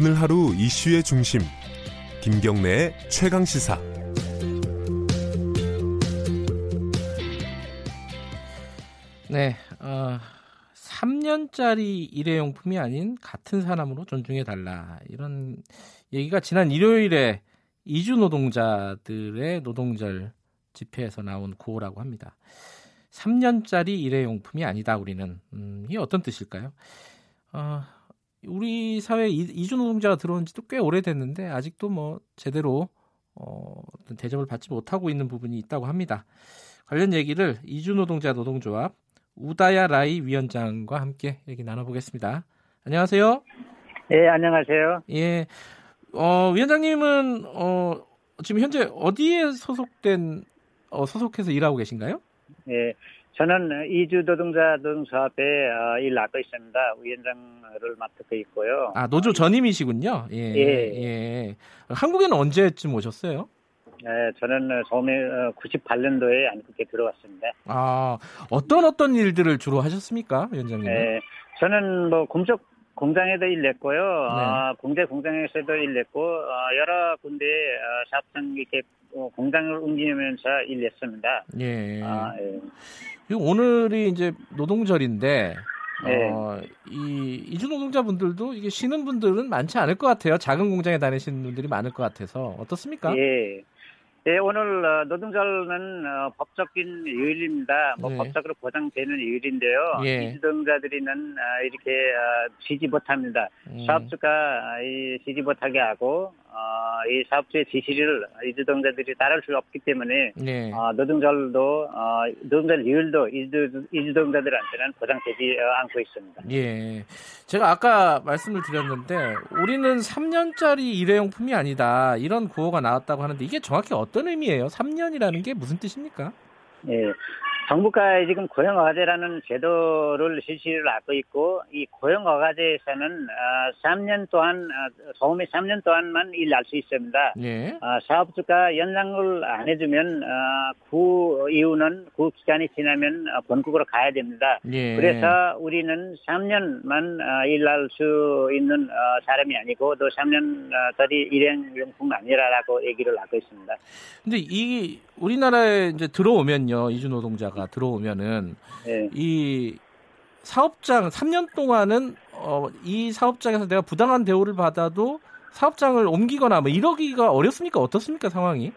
오늘 하루 이슈의 중심 김경래의 최강 시사 네, 어, 3년짜리 일회용품이 아닌 같은 사람으로 존중해 달라 이런 얘기가 지난 일요일에 이주 노동자들의 노동절 집회에서 나온 구호라고 합니다. 3년짜리 일회용품이 아니다 우리는 음, 이게 어떤 뜻일까요? 어, 우리 사회에 이주 노동자가 들어온 지도 꽤 오래됐는데 아직도 뭐 제대로 어, 어떤 대접을 받지 못하고 있는 부분이 있다고 합니다. 관련 얘기를 이주 노동자 노동조합 우다야 라이 위원장과 함께 얘기 나눠보겠습니다. 안녕하세요. 예, 안녕하세요. 예, 어, 위원장님은 어, 지금 현재 어디에 소속된 어, 소속해서 일하고 계신가요? 예, 저는 이주 노동자 노동조합에 어, 일하고 있습니다. 위원장을 맡고 있고요. 아 노조 전임이시군요. 예, 예. 예. 한국에는 언제쯤 오셨어요? 네, 저는 처음에 98년도에 한국에 들어왔습니다. 아 어떤 어떤 일들을 주로 하셨습니까, 위원장님? 네, 저는 뭐 공적 공장에도 일했고요. 네. 아, 공제 공장에서도 일했고 어, 여러 군데 어, 사업장 이렇게 어, 공장을 옮기면서 일했습니다. 예. 아, 예. 오늘이 이제 노동절인데 네. 어, 이 이주 노동자분들도 이게 쉬는 분들은 많지 않을 것 같아요. 작은 공장에 다니시는 분들이 많을 것 같아서 어떻습니까? 예. 네, 오늘 어, 노동절은 어, 법적인 요일입니다. 뭐 네. 법적으로 보장되는 요일인데요. 예. 이주동자들이는 어, 이렇게 쉬지 못합니다. 음. 사업주가 쉬지 못하게 하고 이 사업주의 지시를 이주동자들이 따를 수 없기 때문에 네. 노동절도 노동절 요일도 이주, 이주동자들한테는 보장되지 않고 있습니다. 예, 제가 아까 말씀을 드렸는데 우리는 3년짜리 일회용품이 아니다 이런 구호가 나왔다고 하는데 이게 정확히 어떤 의미예요? 3년이라는 게 무슨 뜻입니까? 네. 정부가 지금 고용어가제라는 제도를 실시를 하고 있고 이 고용어가제에서는 3년 아, 동안 아, 처음에 3년 동안만 일할 수 있습니다. 예. 아, 사업주가 연장을 안 해주면 그 이후는 그 기간이 지나면 본국으로 가야 됩니다. 예. 그래서 우리는 3년만 일할 수 있는 사람이 아니고 또 3년짜리 일행용품 아니라라고 얘기를 하고 있습니다. 근데 이 우리나라에 이제 들어오면요 이주 노동자가 노동자가 들어오면은 네. 이 사업장 3년 동안은 어, 이 사업장에서 내가 부당한 대우를 받아도 사업장을 옮기거나 뭐 이러기가 어렵습니까? 어떻습니까 상황이?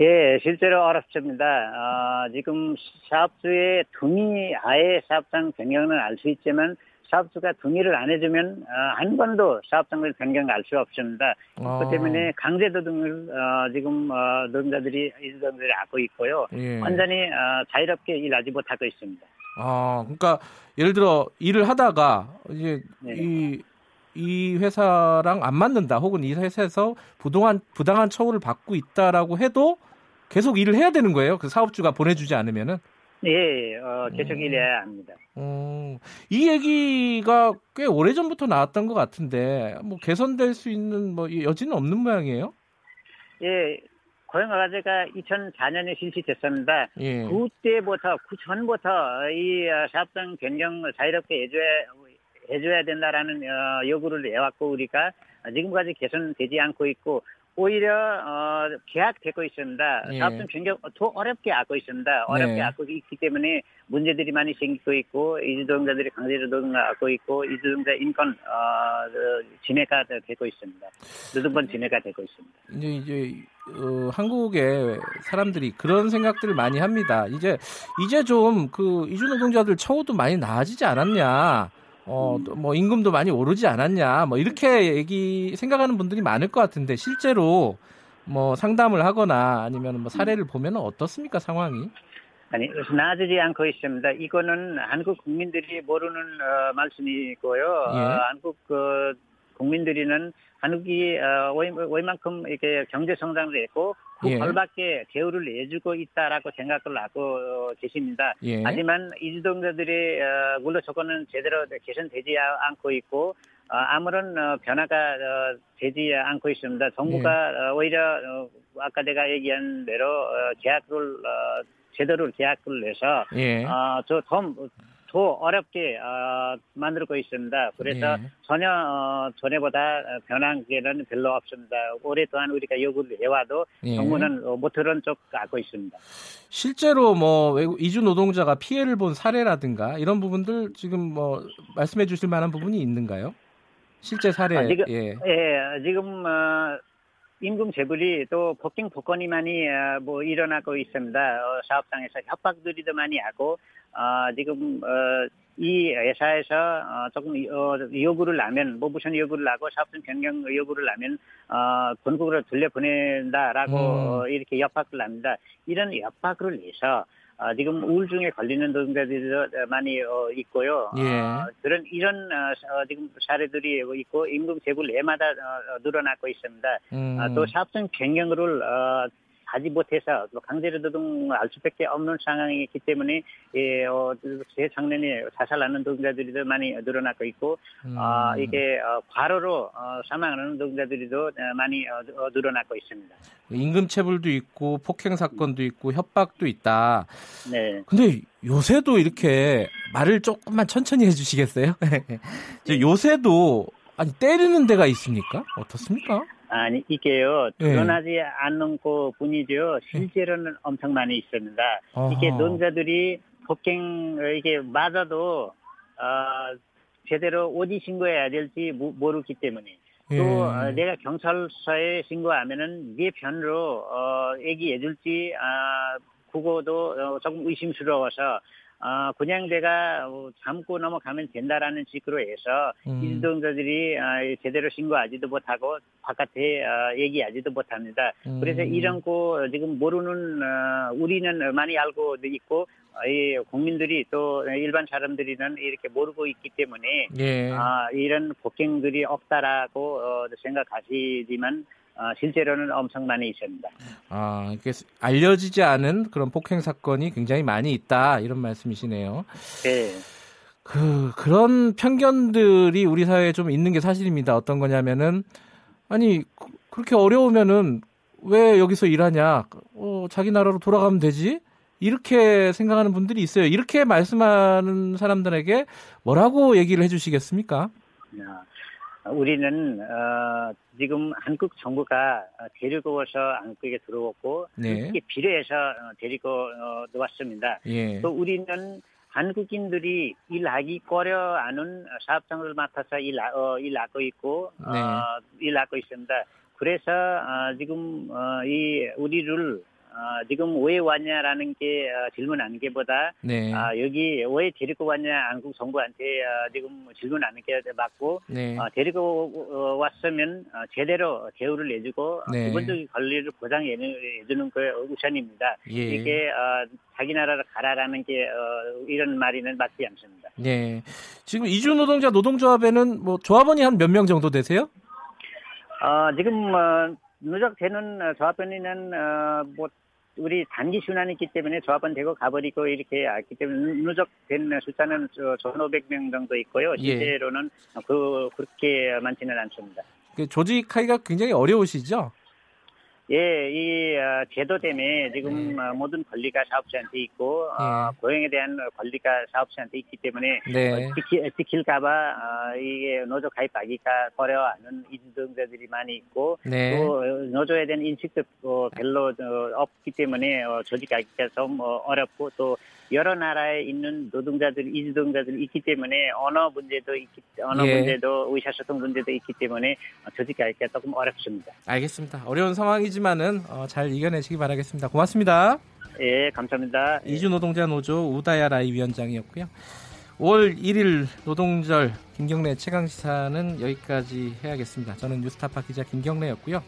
예, 실제로 어렵습니다. 어, 지금 사업주의 동의 아예 사업장 변경은 알 수 있지만 사업주가 동의를 안 해주면 어, 한 번도 사업장을 변경할 수 없습니다. 아. 그 때문에 강제 노동을 어, 지금 어, 노동자들이 이주동들이 하고 있고요. 예. 완전히 어, 자유롭게 일하지 못하고 있습니다. 아, 그러니까 예를 들어 일을 하다가 이제 네. 이, 이 회사랑 안 맞는다, 혹은 이 회사에서 부동한 부당한 처우를 받고 있다라고 해도 계속 일을 해야 되는 거예요. 그 사업주가 보내주지 않으면은. 예, 어, 계속 음. 일해야 합니다. 음, 이 얘기가 꽤 오래 전부터 나왔던 것 같은데, 뭐 개선될 수 있는 뭐 여지는 없는 모양이에요? 예, 고용화가제가 2004년에 실시됐습니다. 예. 그때부터, 그 전부터 이 어, 사업장 변경을 자유롭게 해줘야, 해줘야 된다라는 어, 요구를 해왔고, 우리가 지금까지 개선되지 않고 있고, 오히려 어, 계약되고 있습니다. 예. 사업성 변경 더 어렵게 하고 있습니다. 어렵게 네. 하고 있기 때문에 문제들이 많이 생기고 있고 이주동자들이 강제로 노동하고 있고 이주동자 인권 어, 진해가 되고 있습니다. 노동권 진해가 되고 있습니다. 이제 이제 어, 한국의 사람들이 그런 생각들을 많이 합니다. 이제 이제 좀 그 이주 노동자들 처우도 많이 나아지지 않았냐. 어, 뭐 임금도 많이 오르지 않았냐, 뭐 이렇게 얘기 생각하는 분들이 많을 것 같은데 실제로 뭐 상담을 하거나 아니면 뭐 사례를 보면 어떻습니까 상황이? 아니 나아지지 않고 있습니다. 이거는 한국 국민들이 모르는 어, 말씀이고요. 예. 어, 한국 그 국민들이는 한국이 어, 웬만큼 이렇게 경제 성장을 했고 그 예. 벌밖에 대우를 내주고 있다라고 생각을 하고 계십니다. 예. 하지만 이주동자들의 어, 물로 조건은 제대로 개선되지 않고 있고 어, 아무런 어, 변화가 어, 되지 않고 있습니다. 정부가 예. 어, 오히려 어, 아까 내가 얘기한 대로 어, 계약을 어, 제대로 계약을 내서 예. 어, 저더 더 어렵게 어, 만들고 있습니다. 그래서 네. 전혀 어, 전에보다 변한 게는 별로 없습니다. 오랫동안 우리가 요구를 해와도 네. 정부는 어, 못 들은 쪽 갖고 있습니다. 실제로 뭐 외국 이주 노동자가 피해를 본 사례라든가 이런 부분들 지금 뭐 말씀해 주실 만한 부분이 있는가요? 실제 사례. 아, 지금, 예. 예, 지금 어, 임금 재불이 또 폭행 폭언이 많이 어, 뭐 일어나고 있습니다. 어, 사업장에서 협박들이 더 많이 하고 어, 지금 어, 이 회사에서 어, 조금 어, 요구를 하면 뭐 무슨 요구를 하고 사업장 변경 요구를 하면 어, 본국으로 돌려보낸다라고 음. 어, 이렇게 협박을 합니다. 이런 협박을 해서 어, 지금 우울증에 걸리는 노동자들도 많이 어, 있고요. 예. 어, 그런 이런 어, 어 지금 사례들이 있고 임금 제불 내마다 어, 어, 늘어나고 있습니다. 음. 어, 또 사업성 변경을 어, 하지 못해서 강제로 노동 알 수밖에 없는 상황이기 때문에 예, 어, 재작년에 자살하는 노동자들이 도 많이 늘어나고 있고 음. 어, 이게 어, 과로로 어, 사망하는 노동자들이도 어, 많이 어, 어, 늘어나고 있습니다. 임금체불도 있고 폭행 사건도 있고 협박도 있다. 네. 근데 요새도 이렇게 말을 조금만 천천히 해주시겠어요? 요새도 아니 때리는 데가 있습니까? 어떻습니까? 아니 이게요 예. 드러나지 네. 않는 거 뿐이죠 실제로는 엄청 많이 있습니다. 어허. 이게 노동자들이 폭행 이게 맞아도 어, 제대로 어디 신고해야 될지 모르기 때문에 또 예. 어, 내가 경찰서에 신고하면은 네 편으로 어, 얘기해줄지 아 그거도 어, 조금 의심스러워서 어, 그냥 내가 참고 넘어가면 된다라는 식으로 해서 음. 이주동자들이 어, 제대로 신고하지도 못하고 바깥에 어, 얘기하지도 못합니다. 음. 그래서 이런 거 지금 모르는 어, 우리는 많이 알고 있고 어, 이 국민들이 또 일반 사람들이는 이렇게 모르고 있기 때문에 예. 아, 이런 폭행들이 없다라고 어, 생각하시지만 어, 실제로는 엄청 많이 있습니다. 아, 이게 알려지지 않은 그런 폭행 사건이 굉장히 많이 있다 이런 말씀이시네요. 네. 그 그런 편견들이 우리 사회에 좀 있는 게 사실입니다. 어떤 거냐면은 아니 그렇게 어려우면은 왜 여기서 일하냐? 어, 자기 나라로 돌아가면 되지? 이렇게 생각하는 분들이 있어요. 이렇게 말씀하는 사람들에게 뭐라고 얘기를 해주시겠습니까? 우리는 어, 지금 한국 정부가 데리고 와서 한국에 들어왔고 네. 이게 비례해서 어, 데리고 어, 왔습니다. 예. 또 우리는 한국인들이 일하기 꺼려하는 사업장을 맡아서 일, 어, 일하고 있고 네. 어, 일하고 있습니다. 그래서 어, 지금 어, 이 우리를 어, 지금 왜 왔냐라는 게 어, 질문하는 게보다 네. 어, 여기 왜 데리고 왔냐 한국 정부한테 어, 지금 질문하는 게 맞고 네. 어, 데리고 어, 왔으면 어, 제대로 대우를 해주고 네. 기본적인 권리를 보장해 주는 게 우선입니다. 예. 이게 어, 자기 나라로 가라라는 게 어, 이런 말이는 맞지 않습니다. 네. 지금 이주 노동자 노동조합에는 뭐 조합원이 한 몇 명 정도 되세요? 어, 지금 어, 누적되는 조합원이는 어, 뭐 우리 단기 순환이 있기 때문에 조합원 되고 가버리고 이렇게 왔기 때문에 누적된 숫자는 1,500명 정도 있고요. 예. 실제로는 예. 그 그렇게 많지는 않습니다. 그 조직하기가 굉장히 어려우시죠? 예, 이 어, 제도 때문에 지금 네. 어, 모든 권리가 사업자한테 있고 어, 네. 어, 고용에 대한 권리가 사업자한테 있기 때문에 네. 어, 지키, 지킬 까봐 어, 이게 노조 가입하기가 어려워하는 인동자들이 많이 있고 네. 또 노조에 대한 인식도 어, 별로 어, 없기 때문에 어, 조직하기가 좀 어, 어렵고 또 여러 나라에 있는 노동자들, 이주동자들이 있기 때문에 언어 문제도 있기, 언어 예. 문제도 의사소통 문제도 있기 때문에 조직하기가 조금 어렵습니다. 알겠습니다. 어려운 상황이 지만은 어, 잘 이겨내시기 바라겠습니다. 고맙습니다. 예, 감사합니다. 이주 노동자 노조 우다야 라이 위원장이었고요. 5월 1일 노동절 김경래 최강 시사는 여기까지 해야겠습니다. 저는 뉴스타파 기자 김경래였고요.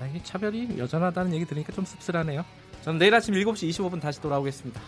아, 이 차별이 여전하다는 얘기 들으니까 좀 씁쓸하네요. 저는 내일 아침 7시 25분 다시 돌아오겠습니다.